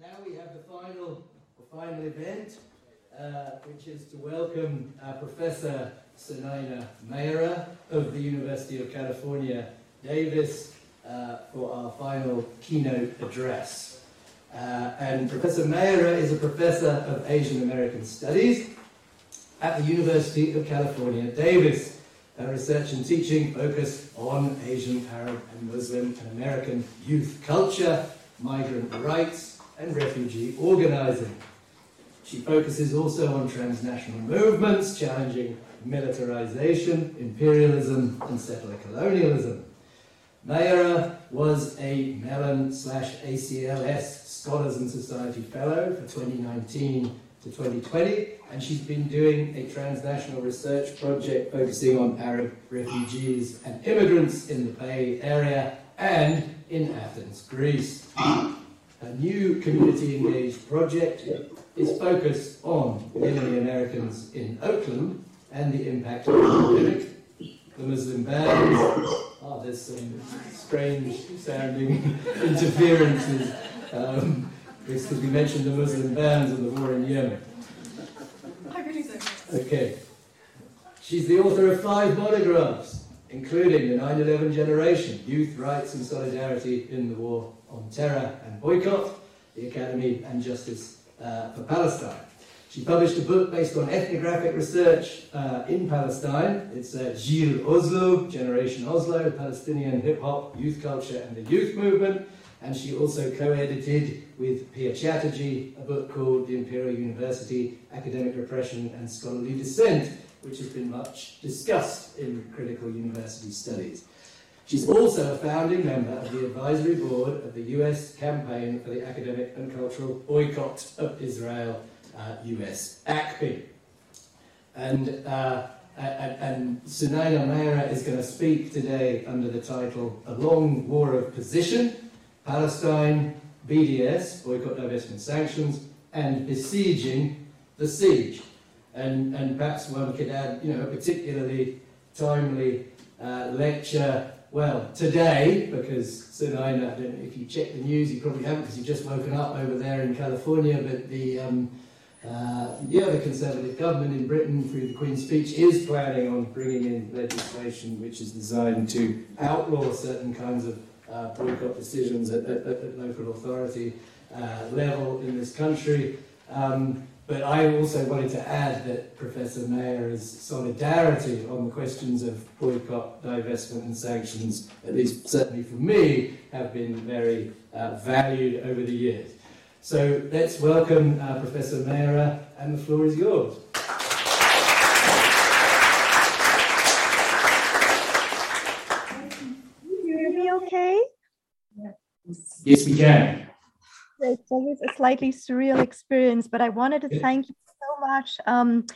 now we have the final, the final event, uh, which is to welcome uh, Professor Sunaina Maira of the University of California, Davis, uh, for our final keynote address. Uh, and Professor Maira is a professor of Asian American Studies at the University of California, Davis. Her research and teaching focus on Asian, Arab, and Muslim and American youth culture, migrant rights, and refugee organizing. She focuses also on transnational movements, challenging militarization, imperialism, and settler colonialism. Maira was a Mellon slash ACLS Scholars and Society Fellow for 2019 to 2020, and she's been doing a transnational research project focusing on Arab refugees and immigrants in the Bay Area and in Athens, Greece. A new community engaged project is focused on Yemeni Americans in Oakland and the impact of the pandemic, the Muslim bans. Oh, there's some strange sounding interferences. Um, because we mentioned the Muslim bans and the war in Yemen. Okay. She's the author of five monographs, including The 9 11 Generation Youth Rights and Solidarity in the War on Terror and Boycott, The Academy and Justice uh, for Palestine. She published a book based on ethnographic research uh, in Palestine. It's uh, Jil Oslo, Generation Oslo, Palestinian Hip Hop, Youth Culture and the Youth Movement. And she also co edited with Piya Chatterjee a book called The Imperial University Academic Repression and Scholarly Dissent, which has been much discussed in critical university studies. She's also a founding member of the advisory board of the US Campaign for the Academic and Cultural Boycott of Israel, uh, US ACBI. And, uh, and, Maira is going to speak today under the title A Long War of Position Palestine, BDS, Boycott, Divestment, Sanctions, and Besieging the Siege. And, and perhaps one could add, you know, a particularly timely uh, lecture well, today, because Sunaina, I don't know if you check the news, you probably haven't because you've just woken up over there in California, but the, um, uh, yeah, the Conservative government in Britain, through the Queen's speech, is planning on bringing in legislation which is designed to outlaw certain kinds of uh, boycott decisions at, at, at local authority uh, level in this country. Um, but I also wanted to add that Professor Maira's solidarity on the questions of boycott, divestment, and sanctions, at least certainly for me, have been very uh, valued over the years. So let's welcome uh, Professor Maira, and the floor is yours. you hear me okay? Yes, we can. It's always a slightly surreal experience, but I wanted to thank you so much, um,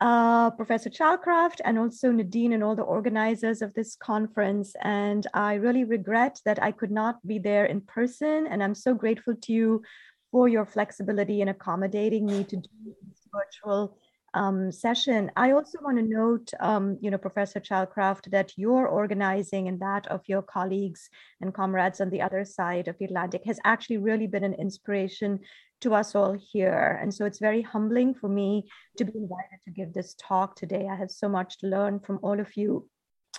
uh, Professor Chalcraft, and also Nadine and all the organizers of this conference. And I really regret that I could not be there in person. And I'm so grateful to you for your flexibility in accommodating me to do this virtual um, session. I also want to note, um, you know, Professor Chalcraft, that your organizing and that of your colleagues and comrades on the other side of the Atlantic has actually really been an inspiration to us all here. And so it's very humbling for me to be invited to give this talk today. I have so much to learn from all of you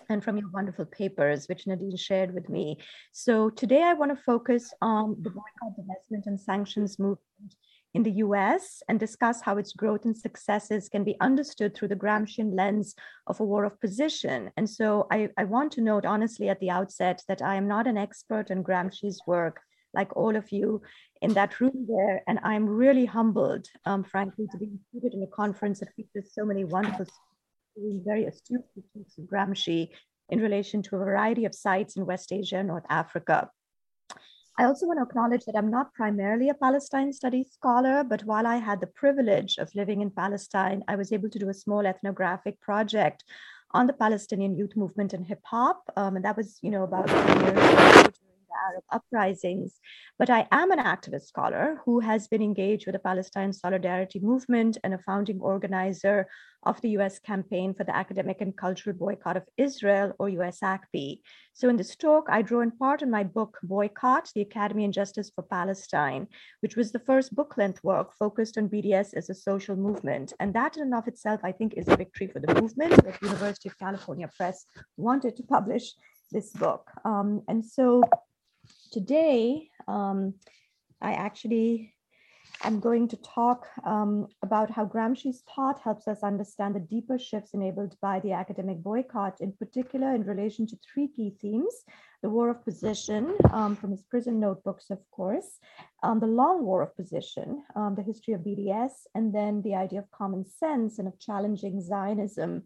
and from your wonderful papers, which Nadine shared with me. So today I want to focus on the boycott, divestment, and sanctions movement in the US and discuss how its growth and successes can be understood through the Gramscian lens of a war of position. And so I, I want to note honestly at the outset that I am not an expert in Gramsci's work like all of you in that room there. And I'm really humbled, um, frankly, to be included in a conference that features so many wonderful, very astute critiques of Gramsci in relation to a variety of sites in West Asia North Africa. I also want to acknowledge that I'm not primarily a Palestine studies scholar, but while I had the privilege of living in Palestine, I was able to do a small ethnographic project on the Palestinian youth movement and hip hop. Um, and that was, you know, about 10 years ago the Arab uprisings. But I am an activist scholar who has been engaged with the Palestine Solidarity Movement and a founding organizer of the US campaign for the academic and cultural boycott of Israel, or USACP. So in this talk, I draw in part on my book, Boycott, the Academy and Justice for Palestine, which was the first book-length work focused on BDS as a social movement. And that in and of itself, I think, is a victory for the movement that University of California Press wanted to publish this book. Um, and so today, um, I actually I'm going to talk um, about how Gramsci's thought helps us understand the deeper shifts enabled by the academic boycott, in particular in relation to three key themes, the war of position um, from his prison notebooks, of course, um, the long war of position, um, the history of BDS, and then the idea of common sense and of challenging Zionism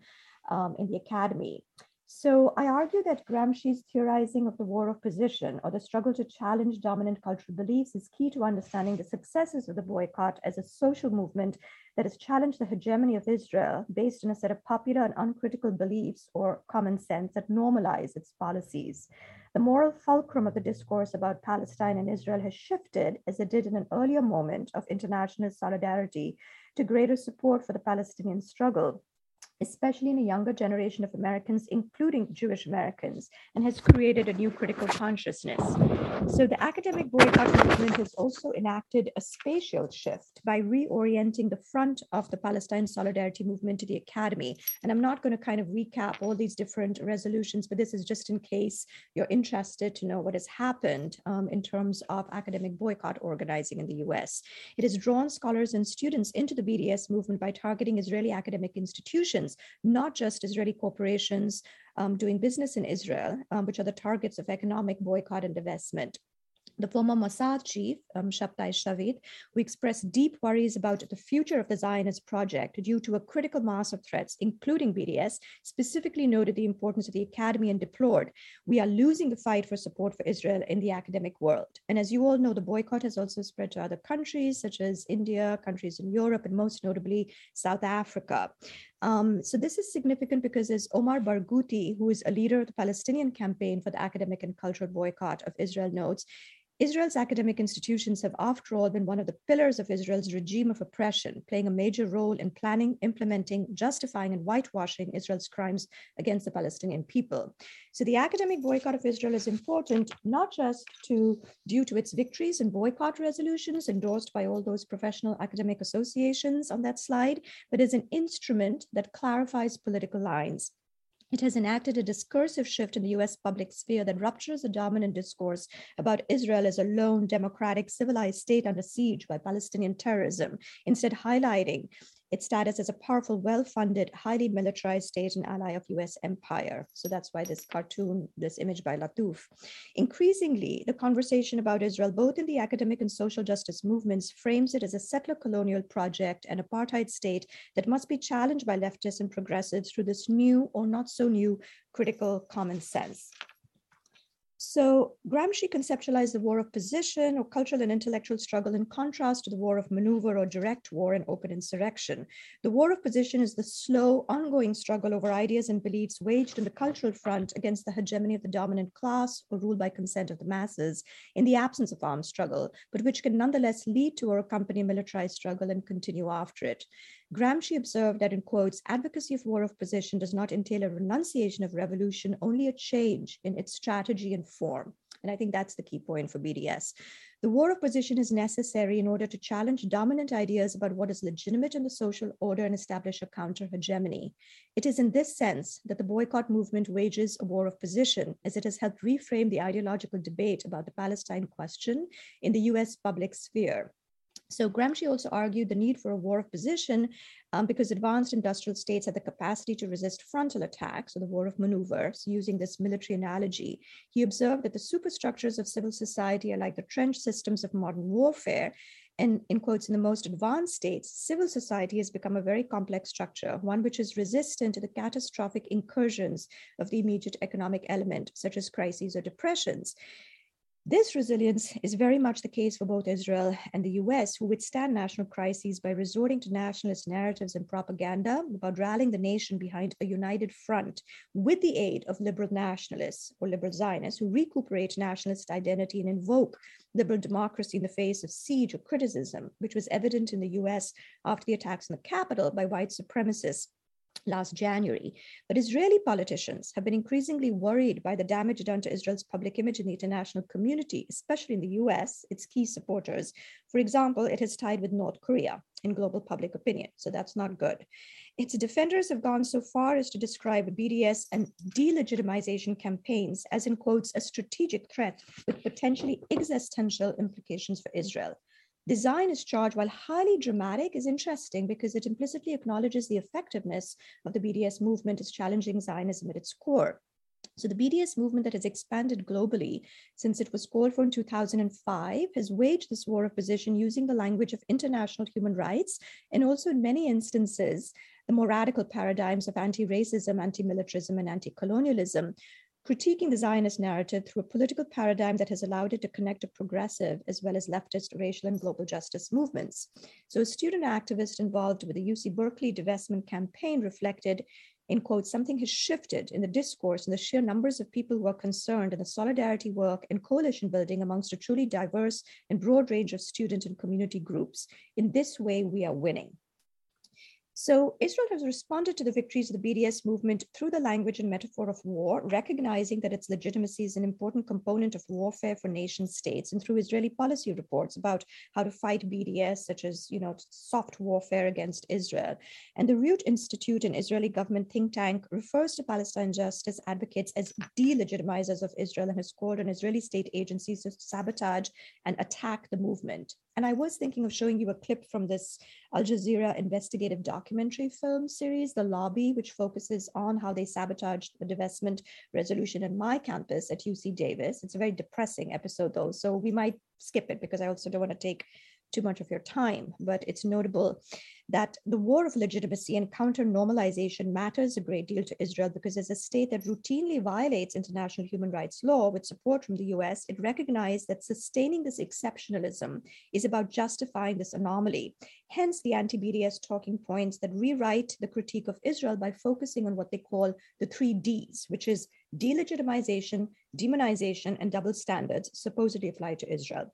um, in the academy. So I argue that Gramsci's theorizing of the war of position or the struggle to challenge dominant cultural beliefs is key to understanding the successes of the boycott as a social movement that has challenged the hegemony of Israel based on a set of popular and uncritical beliefs or common sense that normalize its policies. The moral fulcrum of the discourse about Palestine and Israel has shifted, as it did in an earlier moment of international solidarity, to greater support for the Palestinian struggle especially in a younger generation of Americans, including Jewish Americans, and has created a new critical consciousness. So the academic boycott movement has also enacted a spatial shift by reorienting the front of the Palestine Solidarity Movement to the academy. And I'm not going to kind of recap all these different resolutions, but this is just in case you're interested to know what has happened um, in terms of academic boycott organizing in the US. It has drawn scholars and students into the BDS movement by targeting Israeli academic institutions corporations, not just Israeli corporations um, doing business in Israel, um, which are the targets of economic boycott and divestment the former Mossad chief, um, Shabtai Shavit, who expressed deep worries about the future of the Zionist project due to a critical mass of threats, including BDS, specifically noted the importance of the academy and deplored, we are losing the fight for support for Israel in the academic world. And as you all know, the boycott has also spread to other countries, such as India, countries in Europe, and most notably South Africa. Um, so this is significant because as Omar Barghouti, who is a leader of the Palestinian campaign for the academic and cultural boycott of Israel notes, Israel's academic institutions have, after all, been one of the pillars of Israel's regime of oppression, playing a major role in planning, implementing, justifying, and whitewashing Israel's crimes against the Palestinian people. So the academic boycott of Israel is important, not just to due to its victories and boycott resolutions endorsed by all those professional academic associations on that slide, but as an instrument that clarifies political lines. It has enacted a discursive shift in the US public sphere that ruptures the dominant discourse about Israel as a lone, democratic, civilized state under siege by Palestinian terrorism, instead highlighting its status as a powerful, well-funded, highly militarized state and ally of US empire. So that's why this cartoon, this image by Latuff. Increasingly, the conversation about Israel, both in the academic and social justice movements, frames it as a settler colonial project and apartheid state that must be challenged by leftists and progressives through this new or not so new critical common sense. So Gramsci conceptualized the war of position or cultural and intellectual struggle in contrast to the war of maneuver or direct war and open insurrection. The war of position is the slow, ongoing struggle over ideas and beliefs waged on the cultural front against the hegemony of the dominant class or ruled by consent of the masses in the absence of armed struggle, but which can nonetheless lead to or accompany militarized struggle and continue after it. Gramsci observed that, in quotes, advocacy of war of position does not entail a renunciation of revolution, only a change in its strategy and form. And I think that's the key point for BDS. The war of position is necessary in order to challenge dominant ideas about what is legitimate in the social order and establish a counter hegemony. It is in this sense that the boycott movement wages a war of position, as it has helped reframe the ideological debate about the Palestine question in the US public sphere. So Gramsci also argued the need for a war of position um, because advanced industrial states had the capacity to resist frontal attacks or the war of maneuvers, using this military analogy. He observed that the superstructures of civil society are like the trench systems of modern warfare. And in quotes, in the most advanced states, civil society has become a very complex structure, one which is resistant to the catastrophic incursions of the immediate economic element, such as crises or depressions. This resilience is very much the case for both Israel and the US, who withstand national crises by resorting to nationalist narratives and propaganda about rallying the nation behind a united front with the aid of liberal nationalists or liberal Zionists who recuperate nationalist identity and invoke liberal democracy in the face of siege or criticism, which was evident in the US after the attacks on the Capitol by white supremacists last January. But Israeli politicians have been increasingly worried by the damage done to Israel's public image in the international community, especially in the US, its key supporters. For example, it has tied with North Korea in global public opinion. So that's not good. Its defenders have gone so far as to describe BDS and delegitimization campaigns as, in quotes, a strategic threat with potentially existential implications for Israel. The Zionist charge, while highly dramatic, is interesting because it implicitly acknowledges the effectiveness of the BDS movement as challenging Zionism at its core. So, the BDS movement that has expanded globally since it was called for in 2005 has waged this war of position using the language of international human rights and also, in many instances, the more radical paradigms of anti racism, anti militarism, and anti colonialism, critiquing the Zionist narrative through a political paradigm that has allowed it to connect to progressive as well as leftist racial and global justice movements. So, a student activist involved with the UC Berkeley divestment campaign reflected in quote, something has shifted in the discourse and the sheer numbers of people who are concerned in the solidarity work and coalition building amongst a truly diverse and broad range of student and community groups. In this way, we are winning. So Israel has responded to the victories of the BDS movement through the language and metaphor of war, recognizing that its legitimacy is an important component of warfare for nation states, and through Israeli policy reports about how to fight BDS, such as you know soft warfare against Israel. And the Reut Institute, an Israeli government think tank, refers to Palestine justice advocates as delegitimizers of Israel and has called on Israeli state agencies to sabotage and attack the movement. And I was thinking of showing you a clip from this Al Jazeera investigative documentary film series, The Lobby, which focuses on how they sabotaged the divestment resolution in my campus at UC Davis. It's a very depressing episode, though, so we might skip it because I also don't want to take too much of your time, but it's notable that the war of legitimacy and counter normalization matters a great deal to Israel because, as a state that routinely violates international human rights law with support from the US, it recognized that sustaining this exceptionalism is about justifying this anomaly. Hence, the anti BDS talking points that rewrite the critique of Israel by focusing on what they call the three Ds, which is delegitimization, demonization, and double standards supposedly applied to Israel.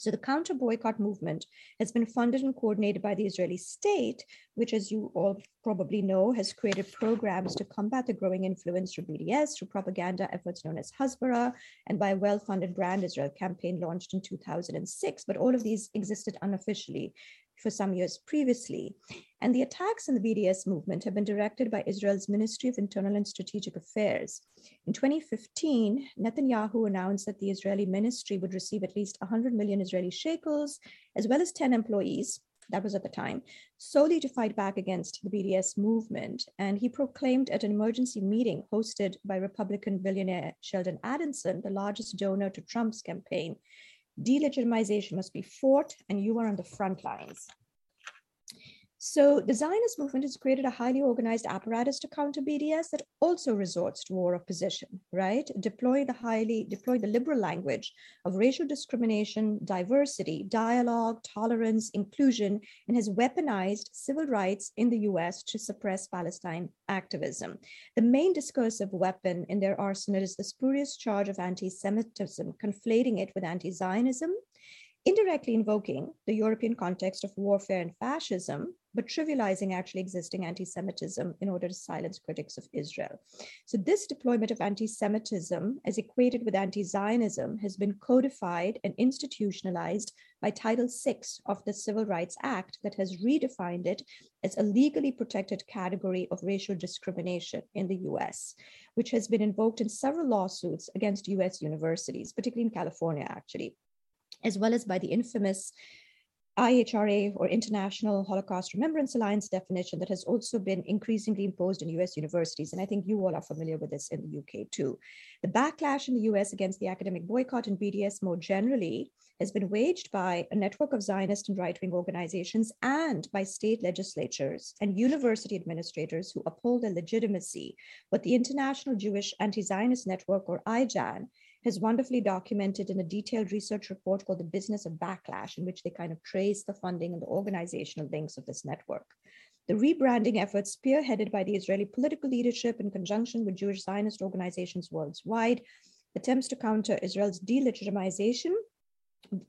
So the counter boycott movement has been funded and coordinated by the Israeli state, which, as you all probably know, has created programs to combat the growing influence through BDS, through propaganda efforts known as Hasbara, and by a well funded Brand Israel campaign launched in 2006. But all of these existed unofficially for some years previously. And the attacks on the BDS movement have been directed by Israel's Ministry of Internal and Strategic Affairs. In 2015, Netanyahu announced that the Israeli ministry would receive at least 100 million Israeli shekels, as well as 10 employees. That was at the time, solely to fight back against the BDS movement. And he proclaimed at an emergency meeting hosted by Republican billionaire Sheldon Adelson, the largest donor to Trump's campaign, delegitimization must be fought, and you are on the front lines. So the Zionist movement has created a highly organized apparatus to counter BDS that also resorts to war of position, right? Deploy the highly, deploy the liberal language of racial discrimination, diversity, dialogue, tolerance, inclusion, and has weaponized civil rights in the US to suppress Palestine activism. The main discursive weapon in their arsenal is the spurious charge of anti-Semitism, conflating it with anti-Zionism indirectly invoking the European context of warfare and fascism, but trivializing actually existing anti Semitism in order to silence critics of Israel. So, this deployment of anti Semitism, as equated with anti Zionism, has been codified and institutionalized by Title VI of the Civil Rights Act, that has redefined it as a legally protected category of racial discrimination in the US, which has been invoked in several lawsuits against US universities, particularly in California, actually as well as by the infamous IHRA or International Holocaust Remembrance Alliance definition that has also been increasingly imposed in US universities. And I think you all are familiar with this in the UK too. The backlash in the US against the academic boycott and BDS more generally has been waged by a network of Zionist and right wing organizations and by state legislatures and university administrators who uphold their legitimacy. But the International Jewish Anti Zionist Network, or IJAN, has wonderfully documented in a detailed research report called The Business of Backlash, in which they kind of trace the funding and the organizational links of this network. The rebranding efforts, spearheaded by the Israeli political leadership in conjunction with Jewish Zionist organizations worldwide, attempts to counter Israel's delegitimization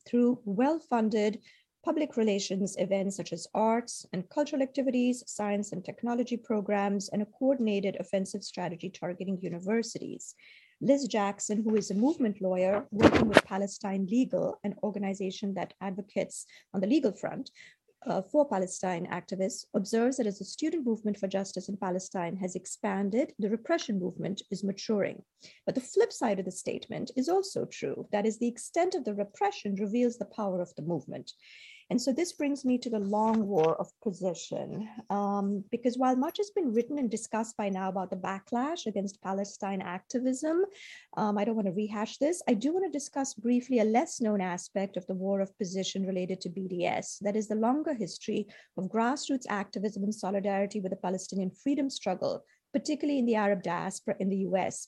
through well funded public relations events such as arts and cultural activities, science and technology programs, and a coordinated offensive strategy targeting universities. Liz Jackson, who is a movement lawyer working with Palestine Legal, an organization that advocates on the legal front, uh, for Palestine activists observes that as the student movement for justice in Palestine has expanded, the repression movement is maturing. But the flip side of the statement is also true. That is, the extent of the repression reveals the power of the movement. And so this brings me to the long war of position, um, because while much has been written and discussed by now about the backlash against Palestine activism, um, I don't want to rehash this. I do want to discuss briefly a less known aspect of the war of position related to BDS, that is the longer history of grassroots activism and solidarity with the Palestinian freedom struggle, particularly in the Arab diaspora in the US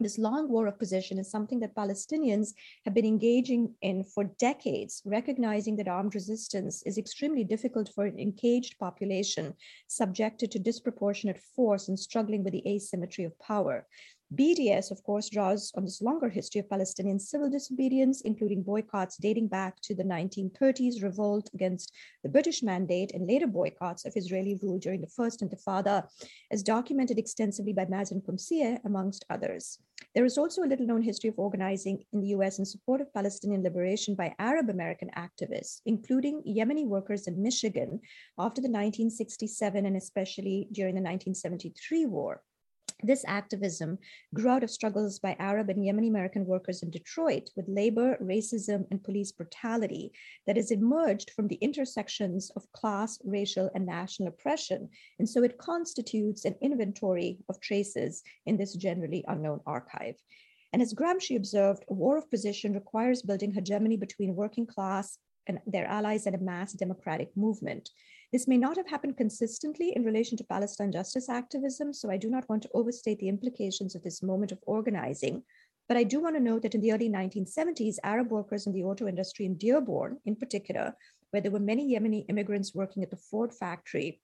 this long war of position is something that Palestinians have been engaging in for decades, recognizing that armed resistance is extremely difficult for an engaged population subjected to disproportionate force and struggling with the asymmetry of power. BDS, of course, draws on this longer history of Palestinian civil disobedience, including boycotts dating back to the 1930s, revolt against the British mandate, and later boycotts of Israeli rule during the First Intifada, as documented extensively by Mazen Qumsiyeh, amongst others. There is also a little known history of organizing in the US in support of Palestinian liberation by Arab American activists, including Yemeni workers in Michigan after the 1967 and especially during the 1973 war. This activism grew out of struggles by Arab and Yemeni American workers in Detroit with labor, racism, and police brutality that has emerged from the intersections of class, racial, and national oppression. And so it constitutes an inventory of traces in this generally unknown archive. And as Gramsci observed, a war of position requires building hegemony between working class and their allies and a mass democratic movement. This may not have happened consistently in relation to Palestine justice activism, so I do not want to overstate the implications of this moment of organizing. But I do want to note that in the early 1970s, Arab workers in the auto industry in Dearborn, in particular, where there were many Yemeni immigrants working at the Ford factory,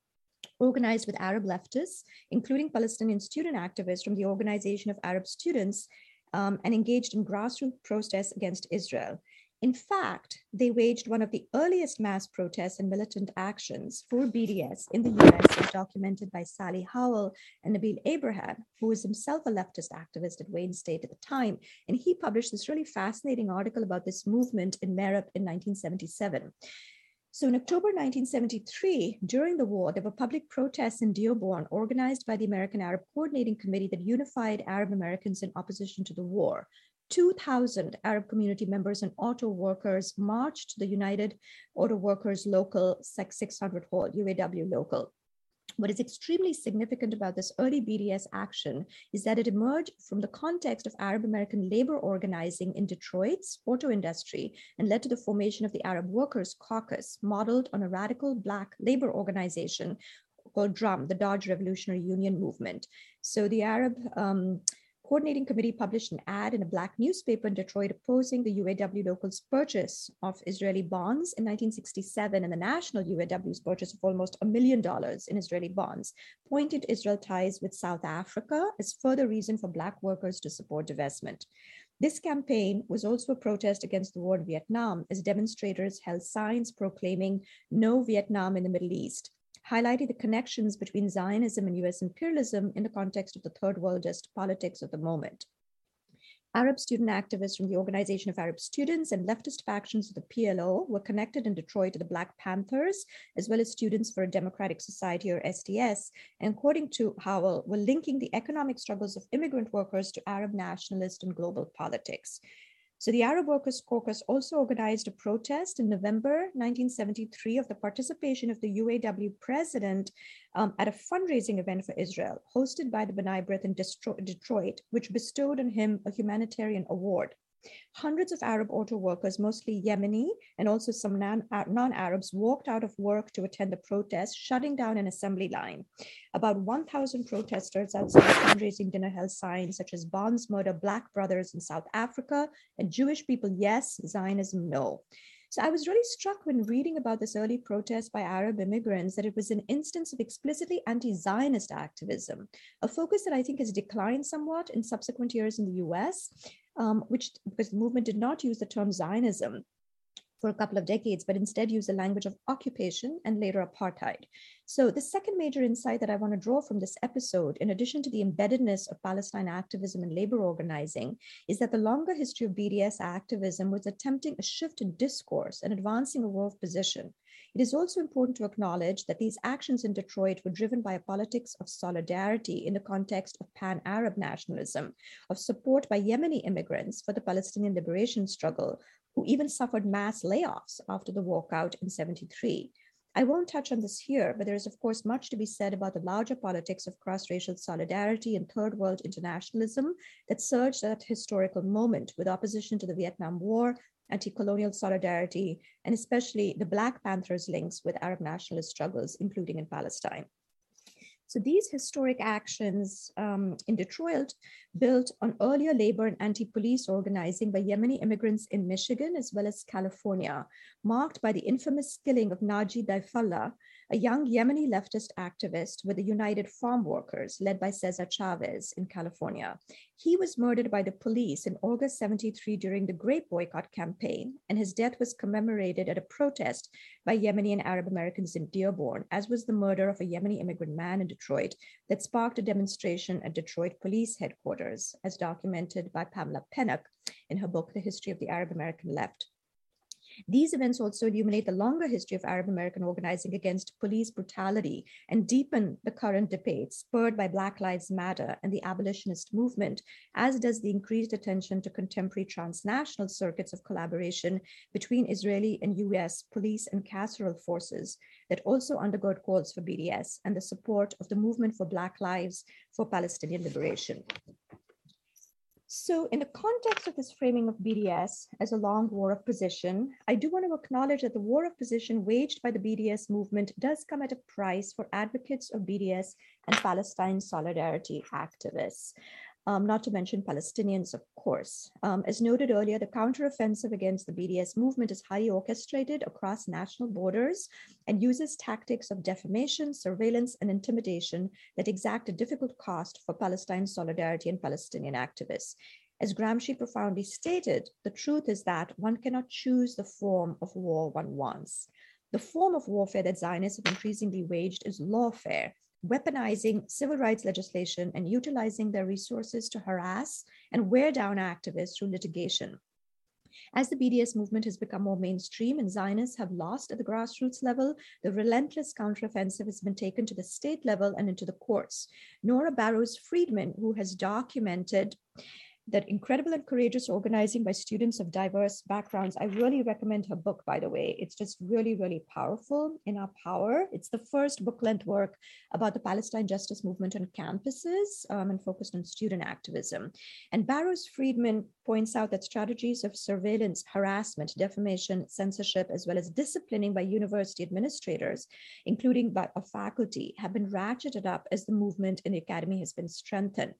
organized with Arab leftists, including Palestinian student activists from the Organization of Arab Students, um, and engaged in grassroots protests against Israel. In fact, they waged one of the earliest mass protests and militant actions for BDS in the US, as documented by Sally Howell and Nabil Abraham, who was himself a leftist activist at Wayne State at the time. And he published this really fascinating article about this movement in MERIP in 1977. So in October 1973, during the war, there were public protests in Dearborn organized by the American Arab Coordinating Committee that unified Arab Americans in opposition to the war. 2,000 Arab community members and auto workers marched to the United Auto Workers Local 600 Hall, UAW local. What is extremely significant about this early BDS action is that it emerged from the context of Arab American labor organizing in Detroit's auto industry and led to the formation of the Arab Workers Caucus, modeled on a radical Black labor organization called DRUM, the Dodge Revolutionary Union Movement. So the Arab um, coordinating committee published an ad in a black newspaper in Detroit opposing the UAW local's purchase of Israeli bonds in 1967 and the national UAW's purchase of almost a million dollars in Israeli bonds, pointed Israel ties with South Africa as further reason for black workers to support divestment. This campaign was also a protest against the war in Vietnam as demonstrators held signs proclaiming no Vietnam in the Middle East highlighting the connections between Zionism and US imperialism in the context of the third worldist politics of the moment. Arab student activists from the Organization of Arab Students and leftist factions of the PLO were connected in Detroit to the Black Panthers, as well as Students for a Democratic Society or SDS, and according to Howell, were linking the economic struggles of immigrant workers to Arab nationalist and global politics. So the Arab Workers Caucus also organized a protest in November 1973 of the participation of the UAW president um, at a fundraising event for Israel, hosted by the B'nai B'rith in Detroit, which bestowed on him a humanitarian award. Hundreds of Arab auto workers, mostly Yemeni and also some non Arabs, walked out of work to attend the protest, shutting down an assembly line. About 1,000 protesters outside fundraising dinner held signs such as Bonds Murder Black Brothers in South Africa and Jewish people, yes, Zionism, no. So I was really struck when reading about this early protest by Arab immigrants that it was an instance of explicitly anti Zionist activism, a focus that I think has declined somewhat in subsequent years in the US, um, which because the movement did not use the term Zionism for a couple of decades, but instead used the language of occupation and later apartheid. So, the second major insight that I want to draw from this episode, in addition to the embeddedness of Palestine activism and labor organizing, is that the longer history of BDS activism was attempting a shift in discourse and advancing a world position. It is also important to acknowledge that these actions in Detroit were driven by a politics of solidarity in the context of pan Arab nationalism, of support by Yemeni immigrants for the Palestinian liberation struggle, who even suffered mass layoffs after the walkout in 73. I won't touch on this here, but there is, of course, much to be said about the larger politics of cross racial solidarity and third world internationalism that surged at that historical moment with opposition to the Vietnam War, anti colonial solidarity, and especially the Black Panthers' links with Arab nationalist struggles, including in Palestine. So these historic actions um, in Detroit built on earlier labor and anti-police organizing by Yemeni immigrants in Michigan as well as California, marked by the infamous killing of Naji Daifallah, a young Yemeni leftist activist with the United Farm Workers led by Cesar Chavez in California. He was murdered by the police in August 73 during the Grape Boycott campaign, and his death was commemorated at a protest by Yemeni and Arab Americans in Dearborn, as was the murder of a Yemeni immigrant man in Detroit that sparked a demonstration at Detroit police headquarters, as documented by Pamela Pennock in her book, The History of the Arab American Left. These events also illuminate the longer history of Arab American organizing against police brutality and deepen the current debates spurred by Black Lives Matter and the abolitionist movement, as does the increased attention to contemporary transnational circuits of collaboration between Israeli and US police and carceral forces that also undergird calls for BDS and the support of the movement for Black lives for Palestinian liberation. So, in the context of this framing of BDS as a long war of position, I do want to acknowledge that the war of position waged by the BDS movement does come at a price for advocates of BDS and Palestine solidarity activists um, not to mention Palestinians, of course. Um, as noted earlier, the counteroffensive against the BDS movement is highly orchestrated across national borders and uses tactics of defamation, surveillance, and intimidation that exact a difficult cost for Palestine solidarity and Palestinian activists. As Gramsci profoundly stated, the truth is that one cannot choose the form of war one wants. The form of warfare that Zionists have increasingly waged is lawfare, weaponizing civil rights legislation and utilizing their resources to harass and wear down activists through litigation. As the BDS movement has become more mainstream and Zionists have lost at the grassroots level, the relentless counteroffensive has been taken to the state level and into the courts. Nora Barrows Friedman, who has documented that incredible and courageous organizing by students of diverse backgrounds. I really recommend her book, by the way. It's just really, really powerful in our power. It's the first book length work about the Palestine justice movement on campuses um, and focused on student activism. And Barrows Friedman points out that strategies of surveillance, harassment, defamation, censorship, as well as disciplining by university administrators, including by a faculty, have been ratcheted up as the movement in the academy has been strengthened.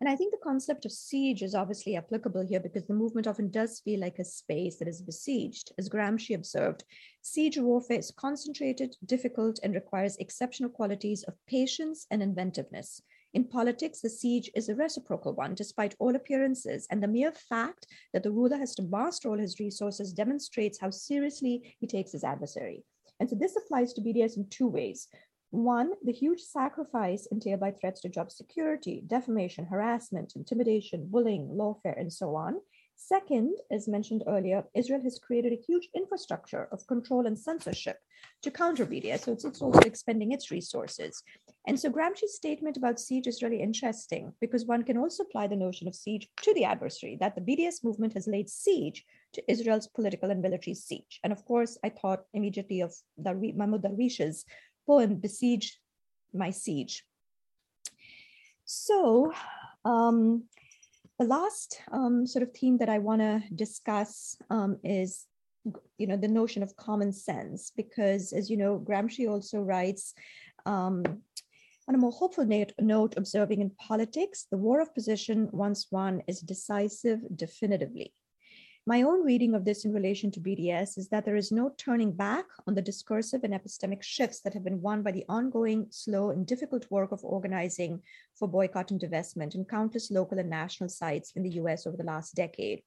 And I think the concept of siege is obviously applicable here because the movement often does feel like a space that is besieged. As Gramsci observed, siege warfare is concentrated, difficult, and requires exceptional qualities of patience and inventiveness. In politics, the siege is a reciprocal one, despite all appearances, and the mere fact that the ruler has to master all his resources demonstrates how seriously he takes his adversary. And so this applies to BDS in two ways. One, the huge sacrifice entailed by threats to job security, defamation, harassment, intimidation, bullying, lawfare, and so on. Second, as mentioned earlier, Israel has created a huge infrastructure of control and censorship to counter media, so it's, it's also expending its resources. And so Gramsci's statement about siege is really interesting because one can also apply the notion of siege to the adversary, that the BDS movement has laid siege to Israel's political and military siege. And of course, I thought immediately of Darwi- Mahmoud Darwish's poem Besiege My Siege. So, um, The last um, sort of theme that I want to discuss um, is you know the notion of common sense because as you know gramsci also writes um, on a more hopeful note, observing in politics, the war of position once won is decisive definitively. My own reading of this in relation to BDS is that there is no turning back on the discursive and epistemic shifts that have been won by the ongoing, slow, and difficult work of organizing for boycott and divestment in countless local and national sites in the US over the last decade.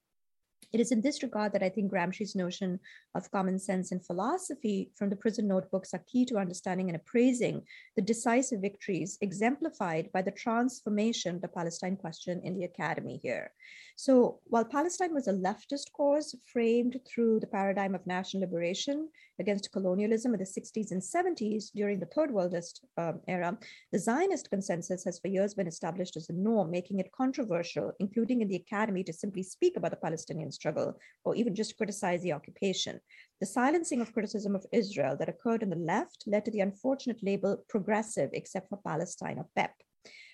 It is in this regard that I think Gramsci's notion of common sense and philosophy from the prison notebooks are key to understanding and appraising the decisive victories exemplified by the transformation of the Palestine question in the academy here. So while Palestine was a leftist cause framed through the paradigm of national liberation against colonialism in the 60s and 70s during the Third Worldist um, era, the Zionist consensus has for years been established as a norm, making it controversial, including in the academy, to simply speak about the Palestinian struggle or even just criticize the occupation. The silencing of criticism of Israel that occurred on the left led to the unfortunate label progressive, except for Palestine or PEP.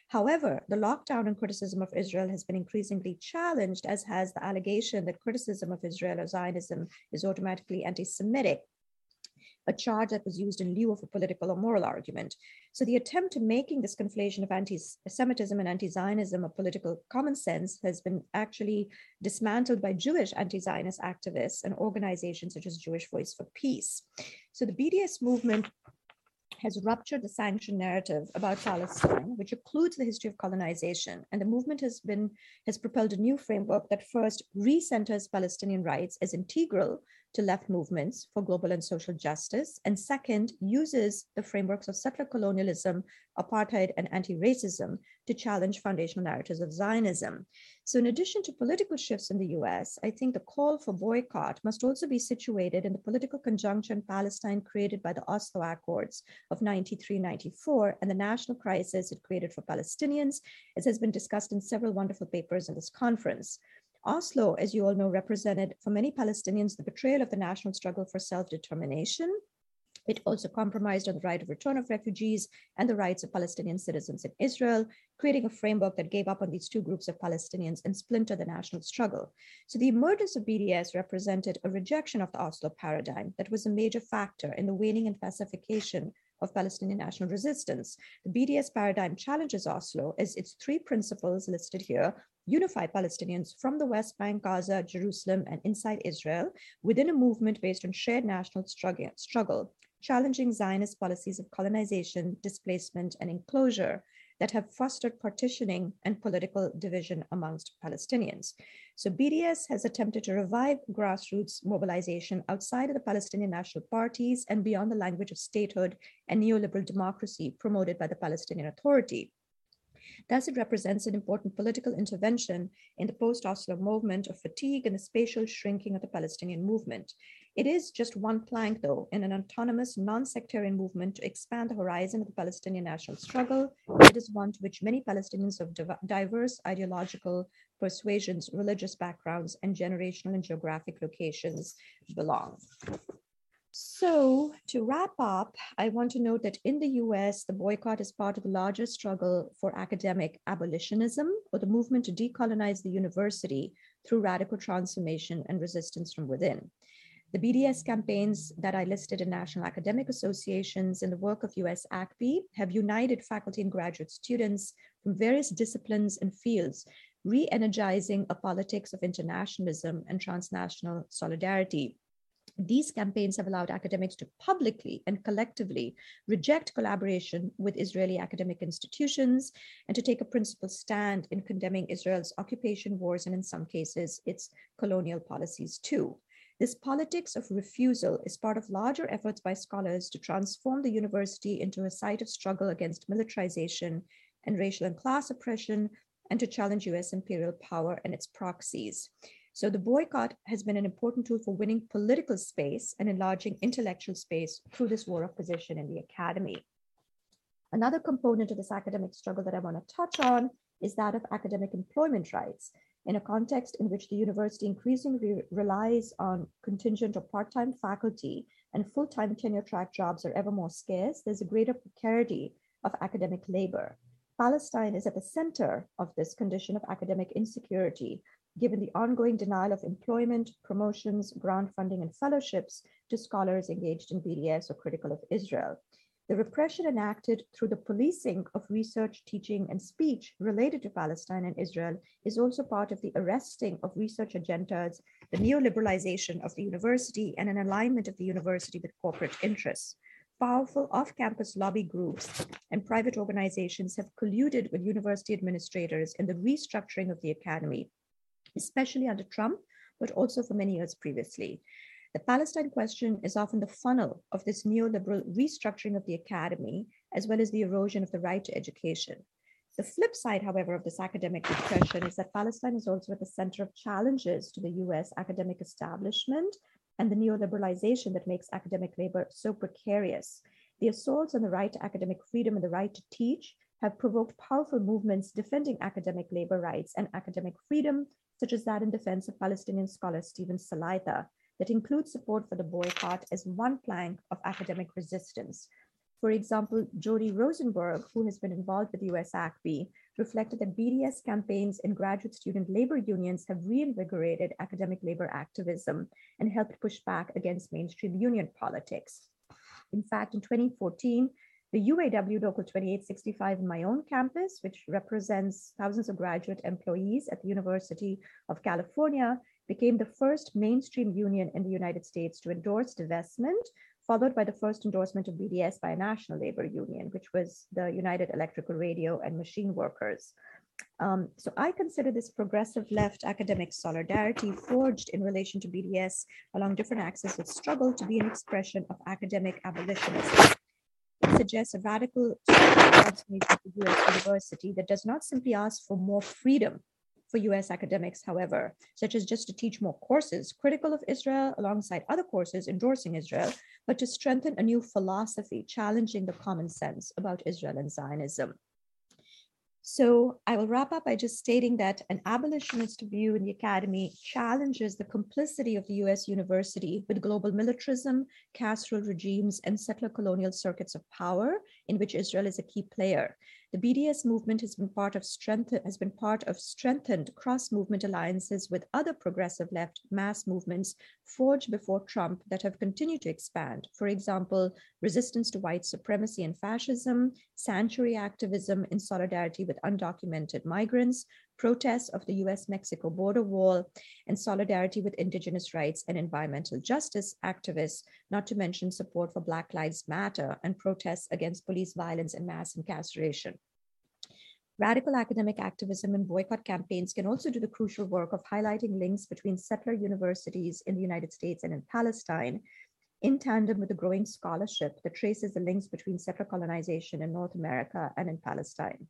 However, the lockdown and criticism of Israel has been increasingly challenged, as has the allegation that criticism of Israel or Zionism is automatically anti Semitic a charge that was used in lieu of a political or moral argument. So the attempt to making this conflation of anti-Semitism and anti-Zionism a political common sense has been actually dismantled by Jewish anti-Zionist activists and organizations such as Jewish Voice for Peace. So the BDS movement has ruptured the sanction narrative about Palestine, which includes the history of colonization. And the movement has been has propelled a new framework that first recenters Palestinian rights as integral to left movements for global and social justice, and second, uses the frameworks of settler colonialism, apartheid, and anti racism to challenge foundational narratives of Zionism. So, in addition to political shifts in the US, I think the call for boycott must also be situated in the political conjunction Palestine created by the Oslo Accords of 93 94 and the national crisis it created for Palestinians, as has been discussed in several wonderful papers in this conference. Oslo, as you all know, represented for many Palestinians the betrayal of the national struggle for self determination. It also compromised on the right of return of refugees and the rights of Palestinian citizens in Israel, creating a framework that gave up on these two groups of Palestinians and splintered the national struggle. So the emergence of BDS represented a rejection of the Oslo paradigm that was a major factor in the waning and pacification of Palestinian national resistance. The BDS paradigm challenges Oslo as its three principles listed here unify Palestinians from the West Bank, Gaza, Jerusalem, and inside Israel within a movement based on shared national struggle, challenging Zionist policies of colonization, displacement, and enclosure that have fostered partitioning and political division amongst Palestinians. So BDS has attempted to revive grassroots mobilization outside of the Palestinian national parties and beyond the language of statehood and neoliberal democracy promoted by the Palestinian Authority. Thus, it represents an important political intervention in the post Oslo movement of fatigue and the spatial shrinking of the Palestinian movement. It is just one plank, though, in an autonomous, non sectarian movement to expand the horizon of the Palestinian national struggle. It is one to which many Palestinians of diverse ideological persuasions, religious backgrounds, and generational and geographic locations belong. So, to wrap up, I want to note that in the US, the boycott is part of a larger struggle for academic abolitionism or the movement to decolonize the university through radical transformation and resistance from within. The BDS campaigns that I listed in national academic associations and the work of US ACB have united faculty and graduate students from various disciplines and fields, re energizing a politics of internationalism and transnational solidarity these campaigns have allowed academics to publicly and collectively reject collaboration with Israeli academic institutions and to take a principled stand in condemning Israel's occupation wars and, in some cases, its colonial policies too. This politics of refusal is part of larger efforts by scholars to transform the university into a site of struggle against militarization and racial and class oppression, and to challenge US imperial power and its proxies. So the boycott has been an important tool for winning political space and enlarging intellectual space through this war of position in the academy. Another component of this academic struggle that I want to touch on is that of academic employment rights. In a context in which the university increasingly relies on contingent or part time faculty and full time tenure track jobs are ever more scarce, there's a greater precarity of academic labor. Palestine is at the center of this condition of academic insecurity, given the ongoing denial of employment, promotions, grant funding, and fellowships to scholars engaged in BDS or critical of Israel. The repression enacted through the policing of research, teaching, and speech related to Palestine and Israel is also part of the arresting of research agendas, the neoliberalization of the university, and an alignment of the university with corporate interests. Powerful off campus lobby groups and private organizations have colluded with university administrators in the restructuring of the academy, especially under Trump, but also for many years previously. The Palestine question is often the funnel of this neoliberal restructuring of the academy, as well as the erosion of the right to education. The flip side, however, of this academic repression is that Palestine is also at the center of challenges to the US academic establishment and the neoliberalization that makes academic labor so precarious. The assaults on the right to academic freedom and the right to teach have provoked powerful movements defending academic labor rights and academic freedom, such as that in defense of Palestinian scholar Steven Salaita, that includes support for the boycott as one plank of academic resistance. For example, Jody Rosenberg, who has been involved with US ACBI, reflected that BDS campaigns in graduate student labor unions have reinvigorated academic labor activism and helped push back against mainstream union politics. In fact, in 2014, the UAW Local 2865 in my own campus, which represents thousands of graduate employees at the University of California, became the first mainstream union in the United States to endorse divestment, followed by the first endorsement of BDS by a national labor union, which was the United Electrical Radio and Machine Workers. Um, so I consider this progressive left academic solidarity forged in relation to BDS along different axes of struggle to be an expression of academic abolitionism. Suggests a radical transformation of US university that does not simply ask for more freedom for US academics, however, such as just to teach more courses critical of Israel alongside other courses endorsing Israel, but to strengthen a new philosophy challenging the common sense about Israel and Zionism. So I will wrap up by just stating that an abolitionist view in the academy challenges the complicity of the US university with global militarism, caste rule regimes, and settler colonial circuits of power in which Israel is a key player. The BDS movement has been part of has been part of strengthened cross-movement alliances with other progressive left mass movements forged before Trump that have continued to expand. For example, resistance to white supremacy and fascism, sanctuary activism in solidarity with undocumented migrants, protests of the US Mexico border wall, and solidarity with Indigenous rights and environmental justice activists, not to mention support for Black Lives Matter and protests against police violence and mass incarceration. Radical academic activism and boycott campaigns can also do the crucial work of highlighting links between settler universities in the United States and in Palestine, in tandem with the growing scholarship that traces the links between settler colonization in North America and in Palestine.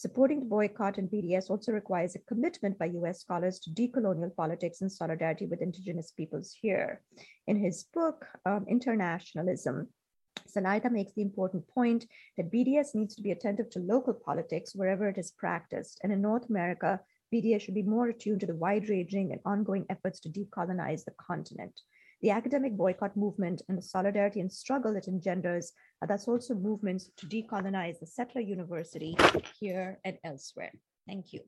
Supporting the boycott and BDS also requires a commitment by US scholars to decolonial politics and solidarity with indigenous peoples here. In his book, um, Internationalism, Salaita makes the important point that BDS needs to be attentive to local politics wherever it is practiced. And in North America, BDS should be more attuned to the wide ranging and ongoing efforts to decolonize the continent. The academic boycott movement and the solidarity and struggle it engenders uh, are thus also movements to decolonize the settler university here and elsewhere. Thank you.